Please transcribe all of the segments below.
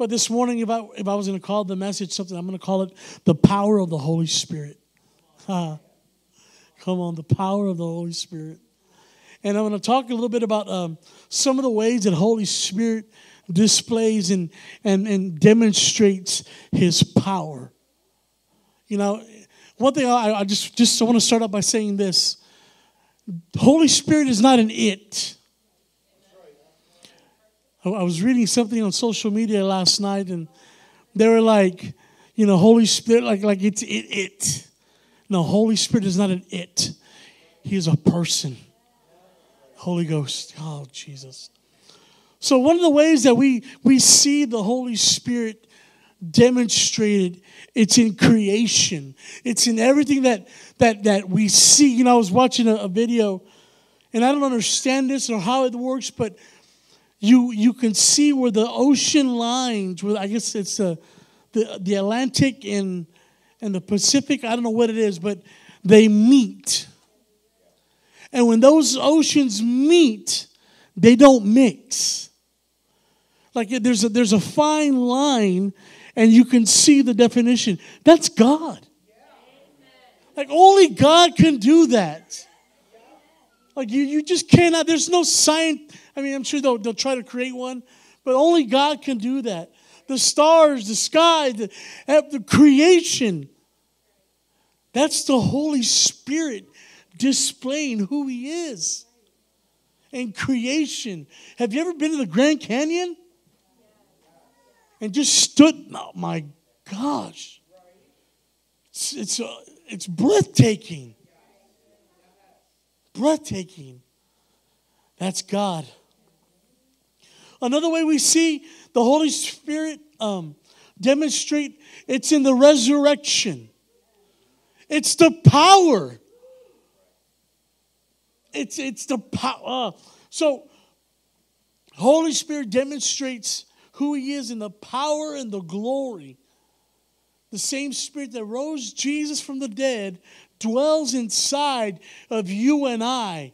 But this morning, if I, if I was going to call the message something, I'm going to call it the power of the Holy Spirit. Come on, the power of the Holy Spirit. And I'm going to talk a little bit about um, some of the ways that Holy Spirit displays and, and, and demonstrates his power. You know, one thing I, I just, just I want to start out by saying this Holy Spirit is not an it. I was reading something on social media last night, and they were like, you know, Holy Spirit, like, like it's it, it. No, Holy Spirit is not an it. He is a person. Holy Ghost. Oh, Jesus. So one of the ways that we we see the Holy Spirit demonstrated it's in creation it's in everything that that that we see you know i was watching a, a, video and i don't understand this or how it works but you you can see where the ocean lines where i guess it's the the, the atlantic and and the pacific i don't know what it is but they meet and when those oceans meet they don't mix like there's a, there's a fine line, and you can see the definition. That's God. Like only God can do that. Like you, you just cannot. There's no science. I mean, I'm sure they'll, they'll try to create one, but only God can do that. The stars, the sky, the, the creation. That's the Holy Spirit displaying who He is. And creation. Have you ever been to the Grand Canyon? and just stood. Oh my gosh. It's, it's, uh, it's breathtaking. Breathtaking. That's God. Another way we see the Holy Spirit um, demonstrate it's in the resurrection. It's the power. It's it's the power. Uh, so, Holy Spirit demonstrates who He is in the power and the glory. The same Spirit that rose Jesus from the dead dwells inside of you and I.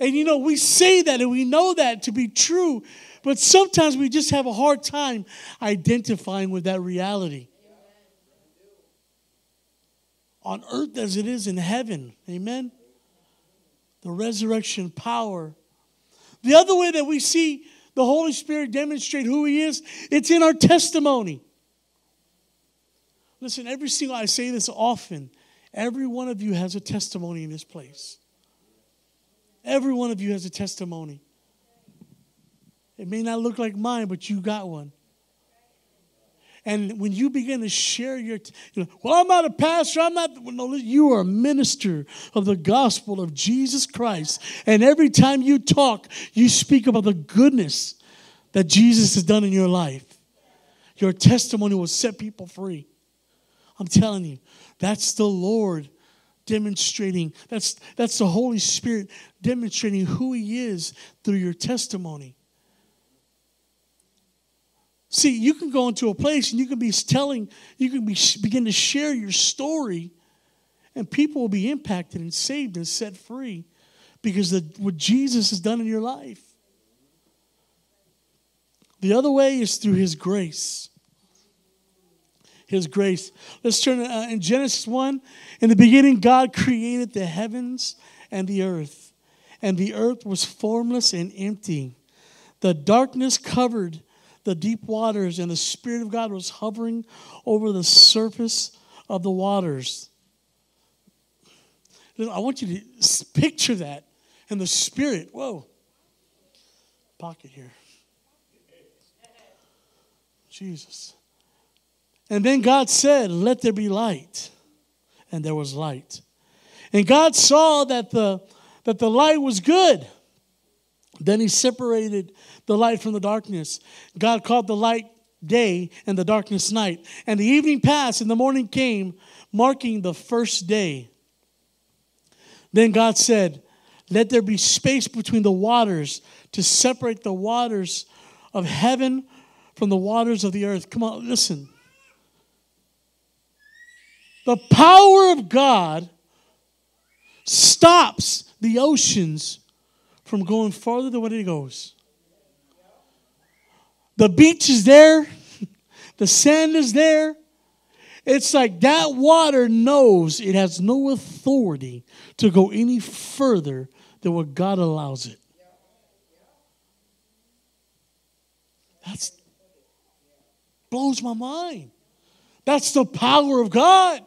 And you know, we say that and we know that to be true, but sometimes we just have a hard time identifying with that reality. On earth as it is in heaven. Amen. The resurrection power. The other way that we see the Holy Spirit demonstrate who He is, it's in our testimony. Listen, every single, I say this often, every one of you has a testimony in this place. Every one of you has a testimony. It may not look like mine, but you got one. And when you begin to share your, you know, well, I'm not a pastor, I'm not, no, you are a minister of the gospel of Jesus Christ. And every time you talk, you speak about the goodness that Jesus has done in your life. Your testimony will set people free. I'm telling you, that's the Lord demonstrating, that's, that's the Holy Spirit demonstrating who He is through your testimony. See, you can go into a place and you can be telling, you can be, begin to share your story, and people will be impacted and saved and set free because of what Jesus has done in your life. The other way is through His grace. His grace. Let's turn uh, in Genesis 1. In the beginning, God created the heavens and the earth, and the earth was formless and empty. The darkness covered the deep waters, and the Spirit of God was hovering over the surface of the waters. I want you to picture that. And the Spirit, whoa, pocket here. Jesus. And then God said, Let there be light. And there was light. And God saw that the, that the light was good. Then he separated the light from the darkness. God called the light day and the darkness night. And the evening passed and the morning came, marking the first day. Then God said, Let there be space between the waters to separate the waters of heaven from the waters of the earth. Come on, listen. The power of God stops the oceans from going farther than what it goes. The beach is there, The sand is there. It's like that water knows it has no authority to go any further than what God allows it. That's blows my mind. That's the power of God.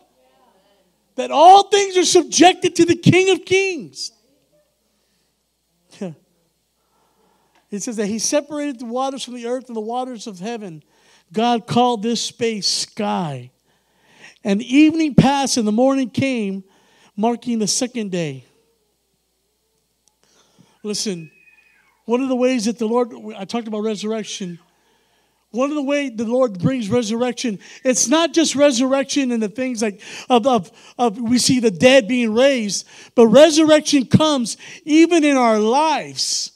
That all things are subjected to the King of Kings. It says that he separated the waters from the earth and the waters of heaven. God called this space sky. And evening passed and the morning came, marking the second day. Listen, one of the ways that the Lord, I talked about resurrection. One of the ways the Lord brings resurrection, it's not just resurrection and the things like of, of, of we see the dead being raised, but resurrection comes even in our lives,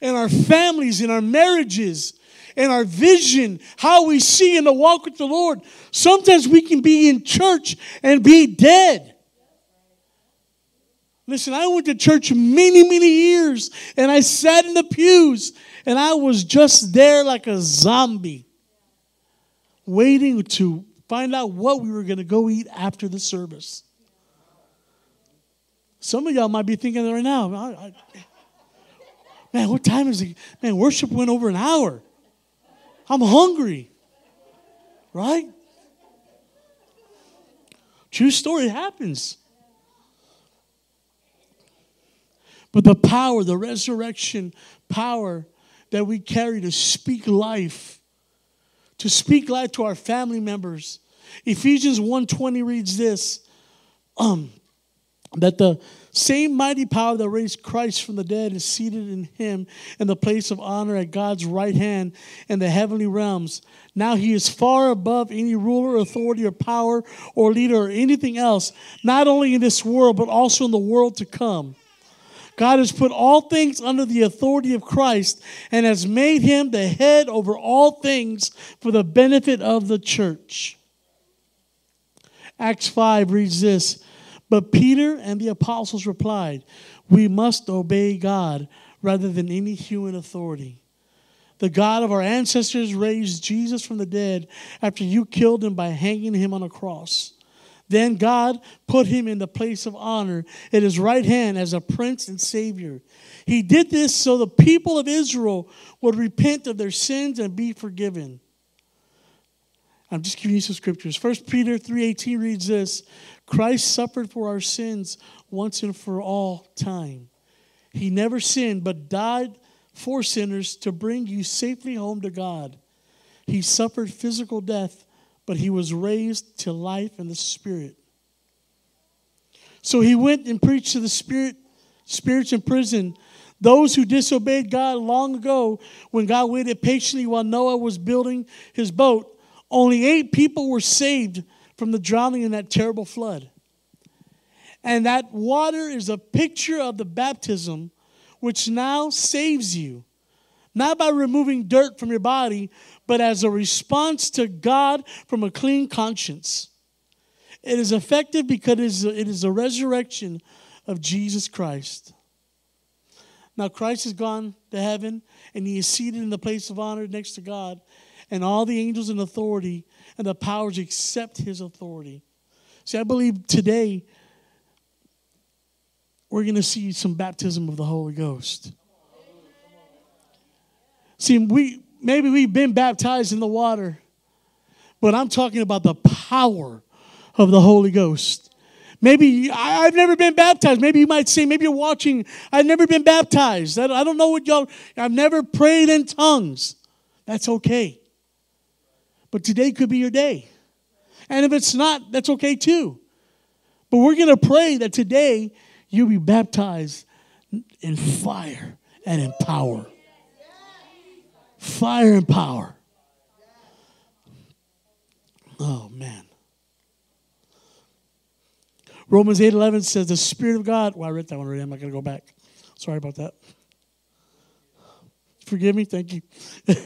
in our families, in our marriages, in our vision, how we see in the walk with the Lord. Sometimes we can be in church and be dead. Listen, I went to church many, many years and I sat in the pews and I was just there like a zombie, waiting to find out what we were going to go eat after the service. Some of y'all might be thinking right now, I, I, man, what time is it? Man, worship went over an hour. I'm hungry. Right? True story happens. But the power, the resurrection power that we carry to speak life, to speak life to our family members. Ephesians 1:20 reads this um, that the same mighty power that raised Christ from the dead is seated in him in the place of honor at God's right hand in the heavenly realms. Now he is far above any ruler, authority, or power, or leader, or anything else, not only in this world, but also in the world to come. God has put all things under the authority of Christ and has made him the head over all things for the benefit of the church. Acts 5 reads this But Peter and the apostles replied, We must obey God rather than any human authority. The God of our ancestors raised Jesus from the dead after you killed him by hanging him on a cross. Then God put him in the place of honor at his right hand as a prince and savior. He did this so the people of Israel would repent of their sins and be forgiven. I'm just giving you some scriptures. 1 Peter 3:18 reads this, Christ suffered for our sins once and for all time. He never sinned but died for sinners to bring you safely home to God. He suffered physical death but he was raised to life in the spirit. So he went and preached to the spirit, spirits in prison, those who disobeyed God long ago when God waited patiently while Noah was building his boat. Only eight people were saved from the drowning in that terrible flood. And that water is a picture of the baptism which now saves you, not by removing dirt from your body, but as a response to God from a clean conscience. It is effective because it is a resurrection of Jesus Christ. Now, Christ has gone to heaven and he is seated in the place of honor next to God, and all the angels in authority and the powers accept his authority. See, I believe today we're going to see some baptism of the Holy Ghost. See, we, maybe we've been baptized in the water, but I'm talking about the power of the Holy Ghost. Maybe I, have never been baptized. Maybe you might say, maybe you're watching, I've never been baptized. I, I don't know what y'all, I've never prayed in tongues. That's okay. But today could be your day. And if it's not, that's okay too. But we're going to pray that today you'll be baptized in fire and in power fire and power. Oh, man. Romans 8 11 says, The Spirit of God. Well, I read that one already. I'm not going to go back. Sorry about that. Forgive me. Thank you.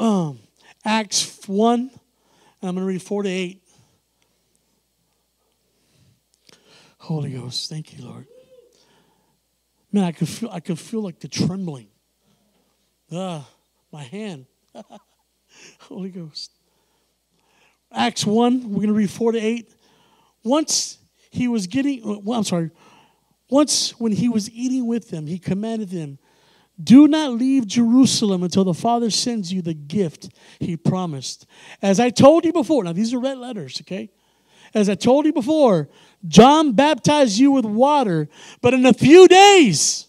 um, Acts 1. I'm going to read 4 to 8. Holy Ghost, thank you, Lord. Man, I could feel I could feel like the trembling. Ah, my hand. Holy Ghost. Acts 1, we're going to read 4 to 8. Once he was getting, well, I'm sorry, once when he was eating with them, he commanded them, Do not leave Jerusalem until the Father sends you the gift he promised. As I told you before, now these are red letters, okay? As I told you before, John baptized you with water, but in a few days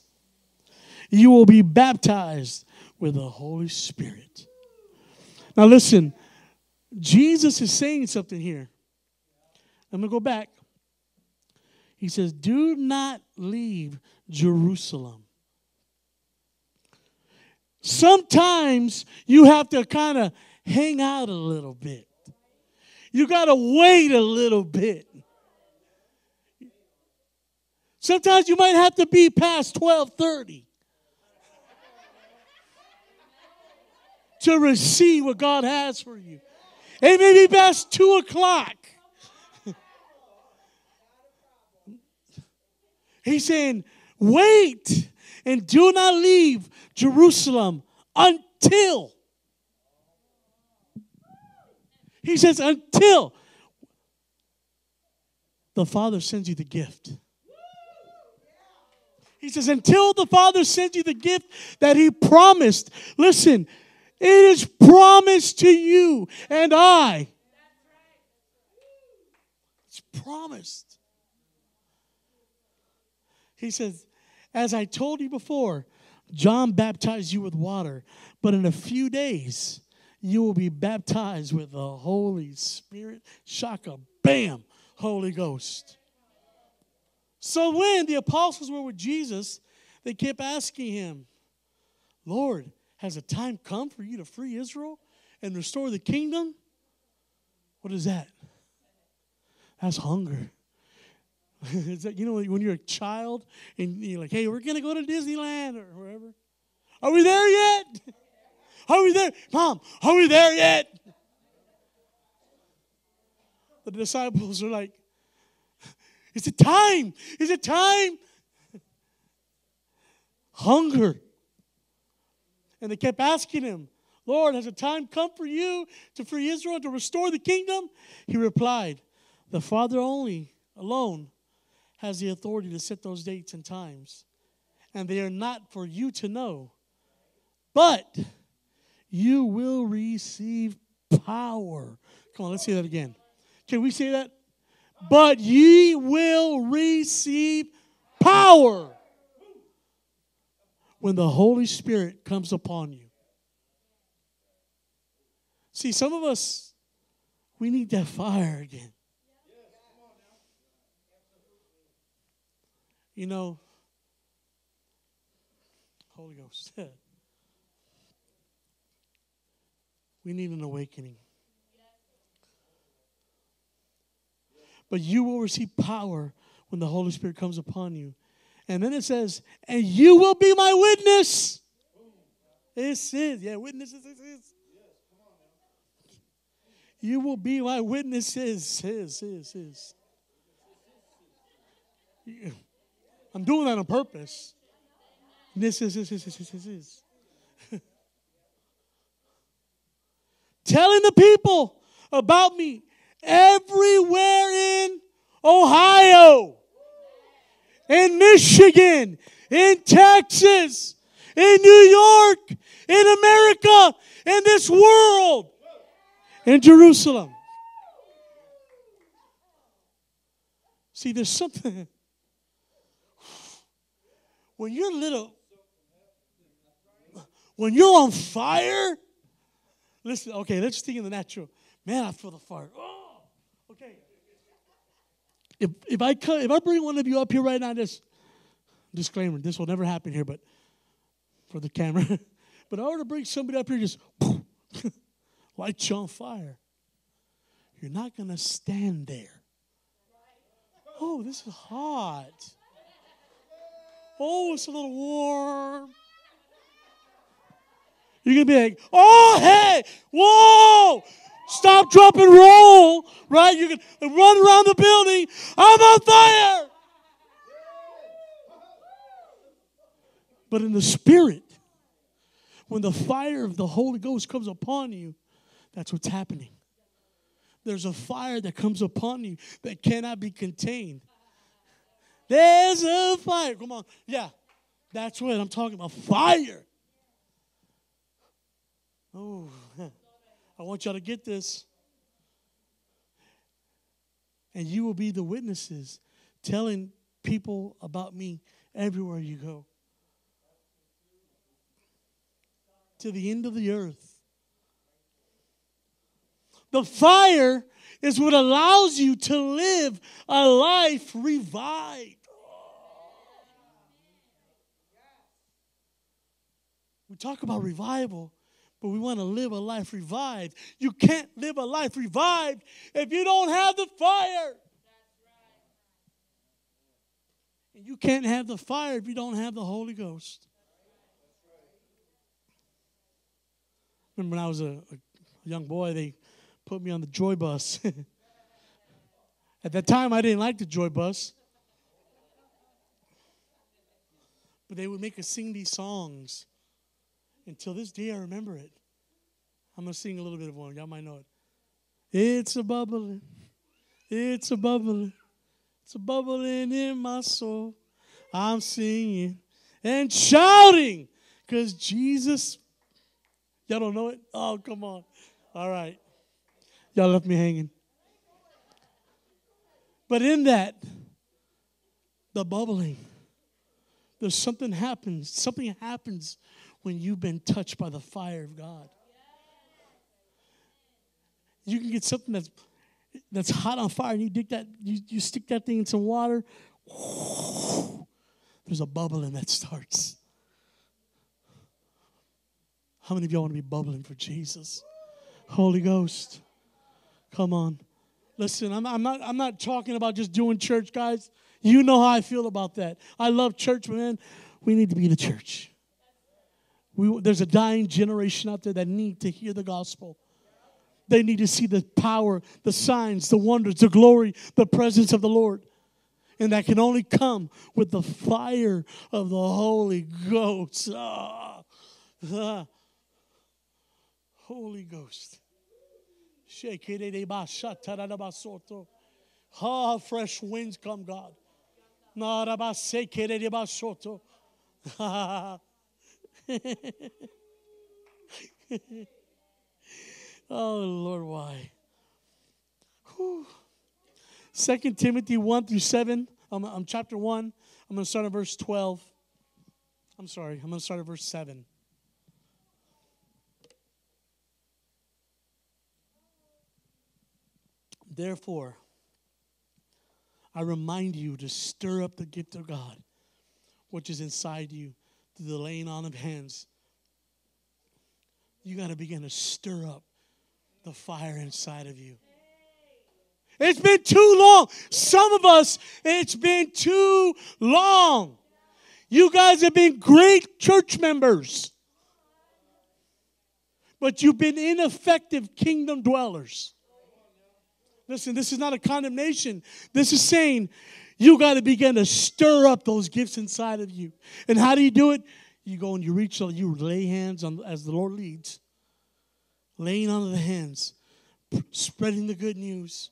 you will be baptized with the Holy Spirit. Now, listen, Jesus is saying something here. I'm going to go back. He says, Do not leave Jerusalem. Sometimes you have to kind of hang out a little bit. You got to wait a little bit. Sometimes you might have to be past 1230 to receive what God has for you. It may be past 2 o'clock. He's saying, wait and do not leave Jerusalem until. He says, until the Father sends you the gift. He says, until the Father sends you the gift that He promised. Listen, it is promised to you and I. It's promised. He says, as I told you before, John baptized you with water, but in a few days you will be baptized with the Holy Spirit. Shaka, bam, Holy Ghost. So when the apostles were with Jesus, they kept asking him, Lord, has a time come for you to free Israel and restore the kingdom? What is that? That's hunger. that, you know, when you're a child and you're like, hey, we're going to go to Disneyland or wherever. Are we there yet? Are we there? Mom, are we there yet? The disciples are like, is it time? Is it time? Hunger. And they kept asking him, Lord, has a time come for you to free Israel to restore the kingdom? He replied, The Father only, alone, has the authority to set those dates and times. And they are not for you to know. But you will receive power. Come on, let's say that again. Can we say that? But ye will receive power when the Holy Spirit comes upon you. See, some of us, we need that fire again. You know, Holy Ghost. Said we need an awakening. But you will receive power when the Holy Spirit comes upon you. And then it says, and you will be my witness. This is, yeah, witnesses, this is. You will be my witnesses, is, is, is. I'm doing that on purpose. This is, this is, this is, this is. Telling the people about me everywhere in Ohio in Michigan, in Texas, in New York, in America, in this world, in Jerusalem. See, there's something. When you're little, when you're on fire, listen, okay, let's just think in the natural. Man, I feel the fire. Oh, okay if, if I if I bring one of you up here right now, just disclaimer, this will never happen here, but for the camera. but I were to bring somebody up here, just light you on fire. You're not gonna stand there. Oh, this is hot. Oh, it's a little warm. You're gonna be like, oh hey, whoa, Stop, drop, and roll, right? You can run around the building. I'm on fire. But in the spirit, when the fire of the Holy Ghost comes upon you, That's what's happening. There's a fire that comes upon you that cannot be contained. There's a fire. Come on. Yeah, that's what I'm talking about. Fire. Oh, I want y'all to get this. And you will be the witnesses telling people about me everywhere you go. To the end of the earth. The fire is what allows you to live a life revived. We talk about revival, but we want to live a life revived. You can't live a life revived if you don't have the fire. And you can't have the fire if you don't have the Holy Ghost. Remember when I was a, a young boy, they put me on the joy bus. At that time, I didn't like the joy bus. But they would make us sing these songs. Until this day, I remember it. I'm going to sing a little bit of one. Y'all might know it. It's a bubbling. It's a bubbling. It's a bubbling in my soul. I'm singing and shouting because Jesus. Y'all don't know it? Oh, come on. All right. Y'all left me hanging. But in that, the bubbling, there's something happens. Something happens when you've been touched by the fire of God. You can get something that's that's hot on fire, and you dig that, you, you stick that thing in some water. There's a bubbling that starts. How many of y'all want to be bubbling for Jesus? Holy Ghost. Come on. Listen, I'm, I'm, not, I'm not talking about just doing church, guys. You know how I feel about that. I love church, man. We need to be the church. We, there's a dying generation out there that need to hear the gospel. They need to see the power, the signs, the wonders, the glory, the presence of the Lord. And that can only come with the fire of the Holy Ghost. Ah, ah. Holy Ghost. Ah, fresh winds come, God. oh, Lord, why? Second Timothy 1 through 7. I'm, I'm chapter 1. I'm going to start at verse 12. I'm sorry, I'm going to start at verse 7. Therefore, I remind you to stir up the gift of God, which is inside you, through the laying on of hands. You got to begin to stir up the fire inside of you. It's been too long. Some of us, it's been too long. You guys have been great church members, but you've been ineffective kingdom dwellers. Listen, this is not a condemnation. This is saying you got to begin to stir up those gifts inside of you. And how do you do it? You go and you reach, uh, you lay hands on as the Lord leads, laying on of the hands, spreading the good news.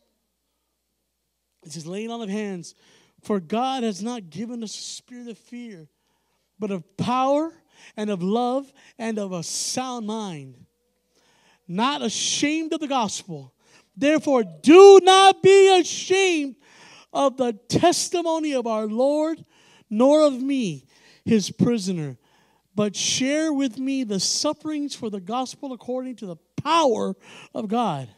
It says, laying on of hands. For God has not given us a spirit of fear, but of power and of love and of a sound mind. Not ashamed of the gospel Therefore, do not be ashamed of the testimony of our Lord, nor of me, his prisoner, but share with me the sufferings for the gospel according to the power of God,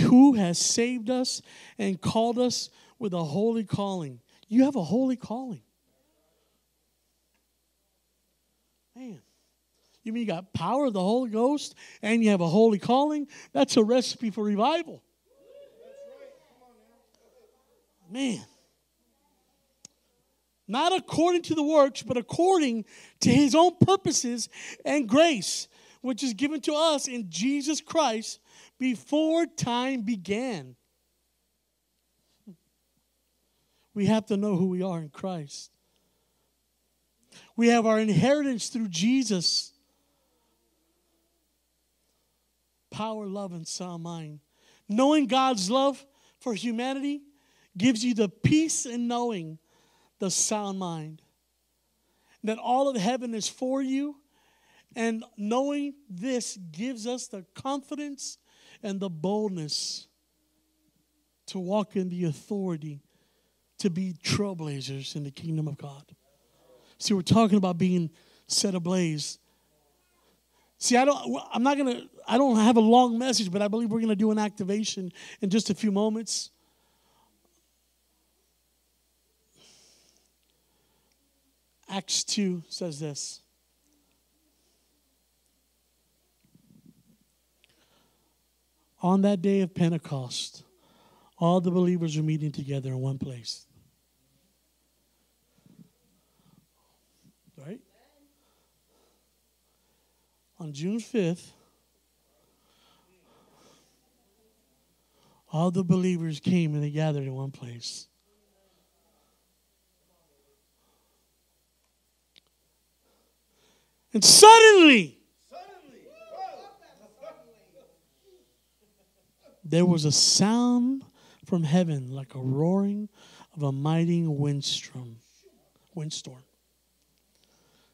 who has saved us and called us with a holy calling. You have a holy calling. Man. You mean you got power of the Holy Ghost and you have a holy calling? That's a recipe for revival. Man. Not according to the works, but according to his own purposes and grace, which is given to us in Jesus Christ before time began. We have to know who we are in Christ. We have our inheritance through Jesus. power, love, and sound mind. Knowing God's love for humanity gives you the peace in knowing the sound mind. That all of heaven is for you, and knowing this gives us the confidence and the boldness to walk in the authority to be trailblazers in the kingdom of God. See, we're talking about being set ablaze. See, I don't I'm not going to I don't have a long message, but I believe we're going to do an activation in just a few moments. Acts 2 says this. On that day of Pentecost, all the believers were meeting together in one place. Right? On June 5th, all the believers came and they gathered in one place. And suddenly, there was a sound from heaven like a roaring of a mighty windstorm. Windstorm.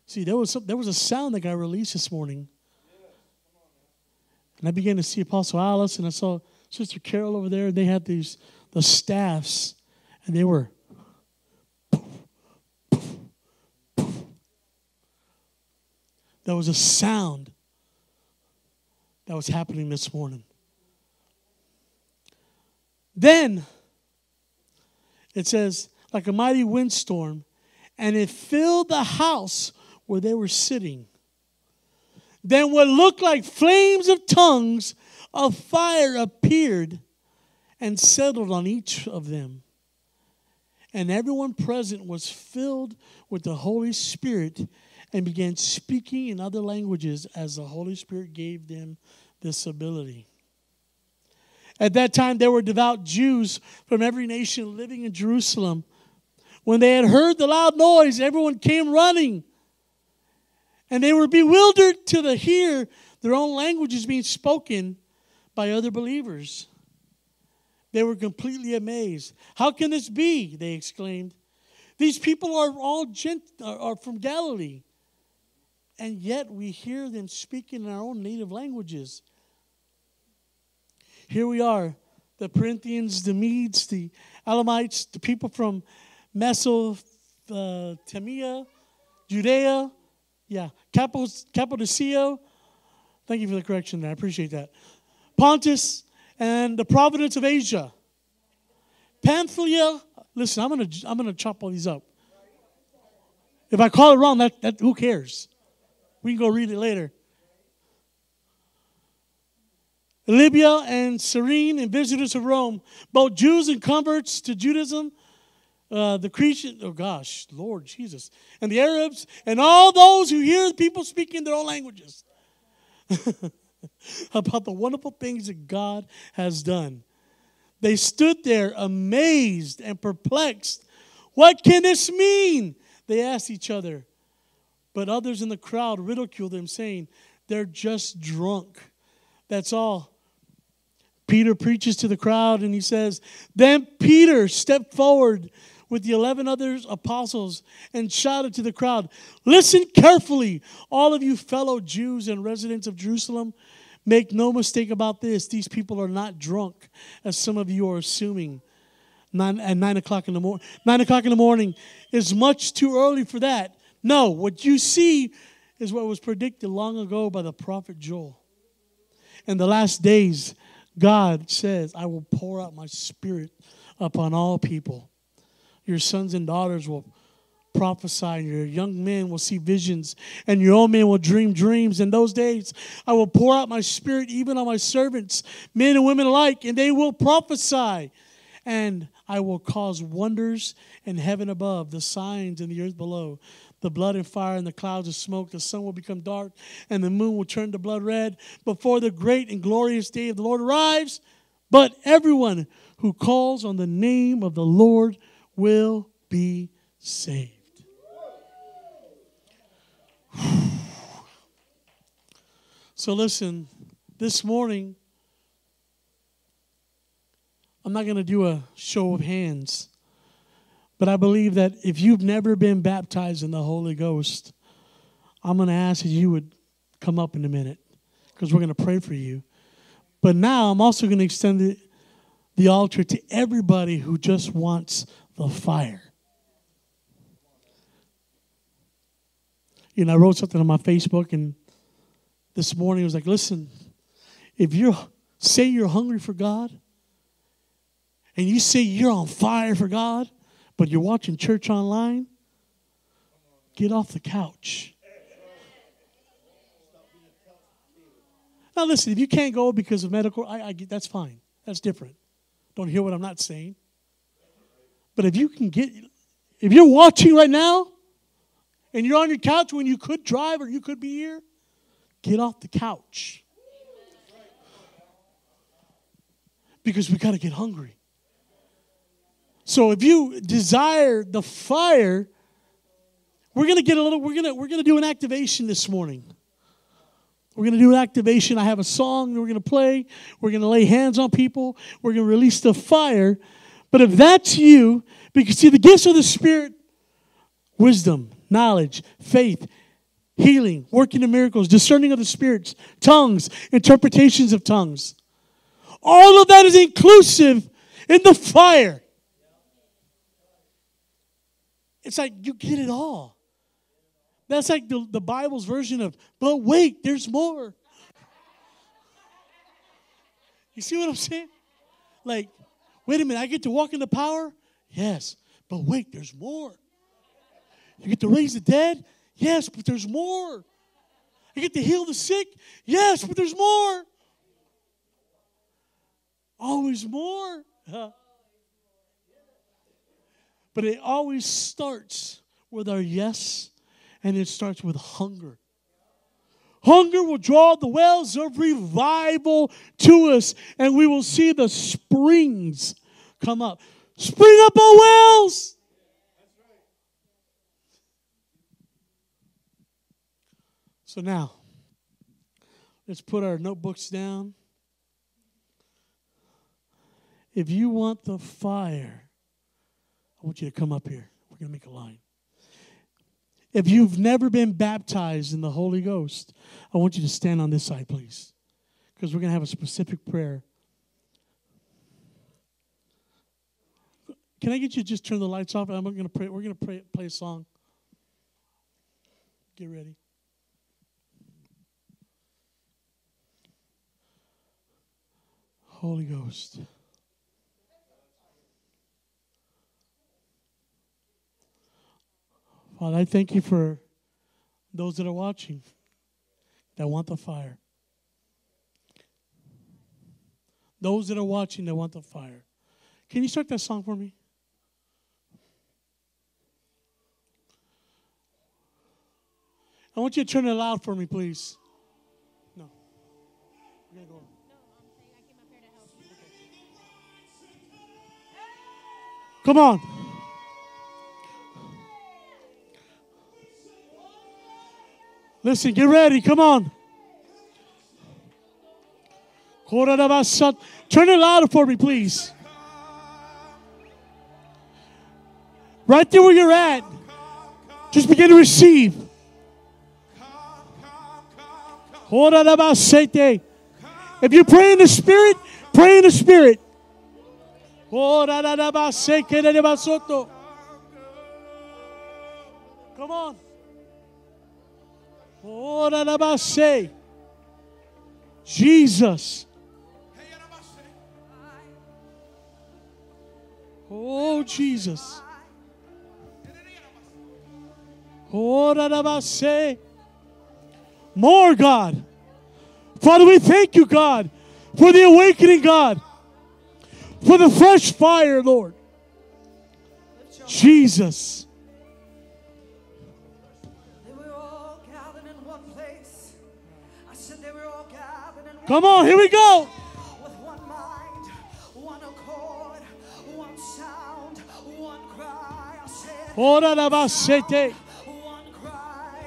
See, there was some, there was a sound that got released this morning, and I began to see Apostle Alice, and I saw Sister Carol over there, and they had these the staffs, and they were. There was a sound that was happening this morning. Then it says, like a mighty windstorm, and it filled the house where they were sitting. Then what looked like flames of tongues of fire appeared and settled on each of them. And everyone present was filled with the Holy Spirit and began speaking in other languages as the Holy Spirit gave them this ability. At that time, there were devout Jews from every nation living in Jerusalem. When they had heard the loud noise, everyone came running. And they were bewildered to the hear their own languages being spoken by other believers. They were completely amazed. How can this be? They exclaimed. These people are all gent- are from Galilee, and yet we hear them speaking in our own native languages. Here we are, the Corinthians, the Medes, the Elamites, the people from Mesopotamia, Judea, yeah, Cappadocia. Thank you for the correction there. I appreciate that. Pontus and the providence of Asia. Pamphylia. Listen, I'm gonna I'm gonna chop all these up. If I call it wrong, that, that who cares? We can go read it later. Libya and Cyrene and visitors of Rome, both Jews and converts to Judaism, uh, the Christian, oh gosh, Lord Jesus, and the Arabs, and all those who hear people speaking their own languages about the wonderful things that God has done. They stood there amazed and perplexed. What can this mean? They asked each other. But others in the crowd ridiculed them, saying, They're just drunk. That's all. Peter preaches to the crowd and he says, Then Peter stepped forward with the 11 other apostles and shouted to the crowd, Listen carefully, all of you fellow Jews and residents of Jerusalem. Make no mistake about this. These people are not drunk, as some of you are assuming. Nine, at nine o'clock in the morning, nine o'clock in the morning is much too early for that. No, what you see is what was predicted long ago by the prophet Joel. In the last days, God says, I will pour out my spirit upon all people. Your sons and daughters will prophesy, your young men will see visions, and your old men will dream dreams. In those days, I will pour out my spirit even on my servants, men and women alike, and they will prophesy. And I will cause wonders in heaven above, the signs in the earth below the blood and fire and the clouds of smoke. The sun will become dark and the moon will turn to blood red before the great and glorious day of the Lord arrives. But everyone who calls on the name of the Lord will be saved. So listen, this morning, I'm not going to do a show of hands, but I believe that if you've never been baptized in the Holy Ghost, I'm going to ask that you would come up in a minute because we're going to pray for you. But now I'm also going to extend the, the altar to everybody who just wants the fire. You know, I wrote something on my Facebook, and this morning I was like, listen, if you say you're hungry for God, and you say you're on fire for God, but you're watching church online, get off the couch. Now, listen, if you can't go because of medical, I, I that's fine. That's different. Don't hear what I'm not saying. But if you can get, if you're watching right now and you're on your couch when you could drive or you could be here, get off the couch. Because we got to get hungry. So if you desire the fire, we're going to get a little we're going to we're going to do an activation this morning. We're going to do an activation. I have a song we're going to play. We're going to lay hands on people. We're going to release the fire. But if that's you, because see, the gifts of the Spirit wisdom, knowledge, faith, healing, working of miracles, discerning of the spirits, tongues, interpretations of tongues. All of that is inclusive in the fire. It's like you get it all. That's like the, the Bible's version of, but wait, there's more. You see what I'm saying? Like, wait a minute, I get to walk in the power? Yes, but wait, there's more. You get to raise the dead? Yes, but there's more. You get to heal the sick? Yes, but there's more. Always more. But it always starts with our yes and it starts with hunger. Hunger will draw the wells of revival to us, and we will see the springs come up. Spring up, O wells! So now, let's put our notebooks down. If you want the fire, I want you to come up here. We're going to make a line. If you've never been baptized in the Holy Ghost, I want you to stand on this side, please, because we're going to have a specific prayer. Can I get you to just turn the lights off? I'm going to pray. We're going to pray, play a song. Get ready. Holy Ghost. Father, I thank you for those that are watching that want the fire. Those that are watching that want the fire. Can you start that song for me? I want you to turn it loud for me, please. No. Come on. Listen, get ready. Come on. Turn it louder for me, please. Right there where you're at, just begin to receive. If you pray in the Spirit, pray in the Spirit. Come on. Jesus. Oh, Jesus. More, God. Father, we thank you, God, for the awakening, God, for the fresh fire, Lord. Jesus. Come on, here we go. With one mind, one accord, one sound, one cry. I said, Ora la basete. One cry,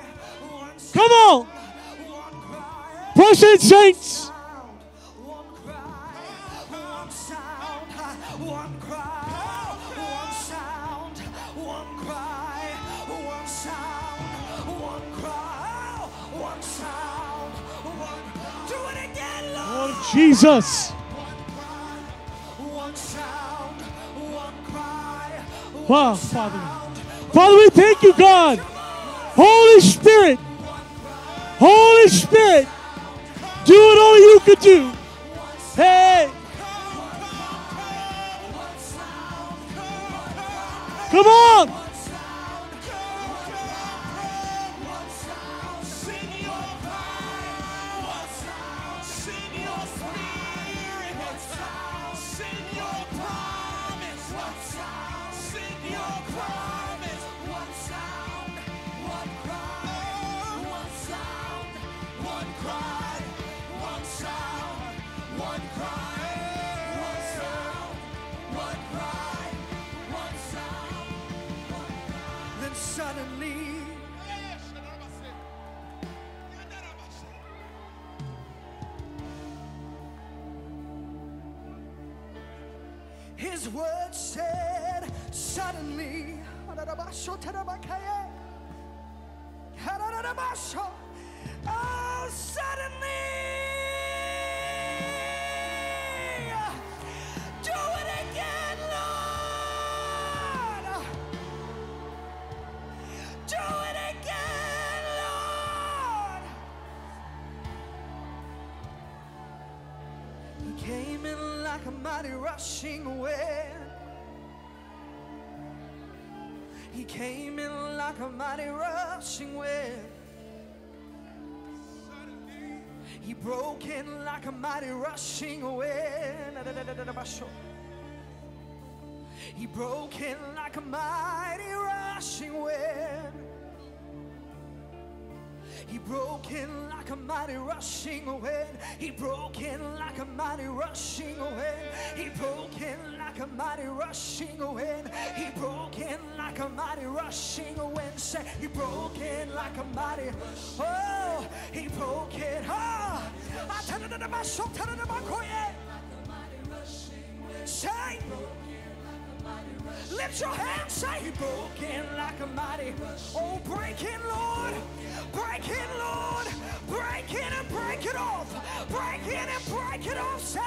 one Come on. One cry, Push it, saints. Jesus. Wow, Father. Father, we thank you, God. Holy Spirit. Holy Spirit. Do what only you could do. Hey. Come on. Like a mighty rushing wind. He came in like a mighty rushing wind. He broke in like a mighty rushing wind. He broke in like a mighty rushing wind. He broke in like a mighty rushing wind. He broke in like a mighty rushing wind. He broke in like a mighty rushing wind. He broke in like a mighty rushing wind. Say, he broke in like a mighty. Oh, he broke in. Oh, ah. I tell it to my soul, tell it to my quiet. Say, Lift your hands, say he broke in like a mighty. Oh, break in, Lord. Break in, Lord. Break in and break it off. Break in and break it off. Say.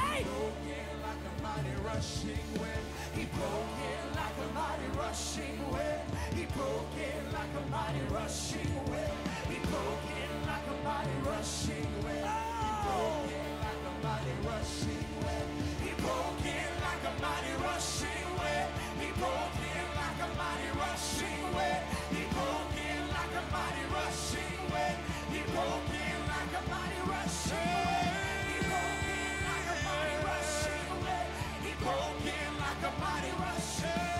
He broke in like a mighty rushing wind. He broke in like a mighty rushing wind. He broke in like a mighty rushing wind. He broke in like a mighty rushing wind. He broke in like a mighty rushing wind. He broke in like a mighty rushing wind. He broke in like a mighty rushing wind. He broke in like a mighty rushing wind. He broke in like a mighty rushing wind. He broke in like a mighty rushing.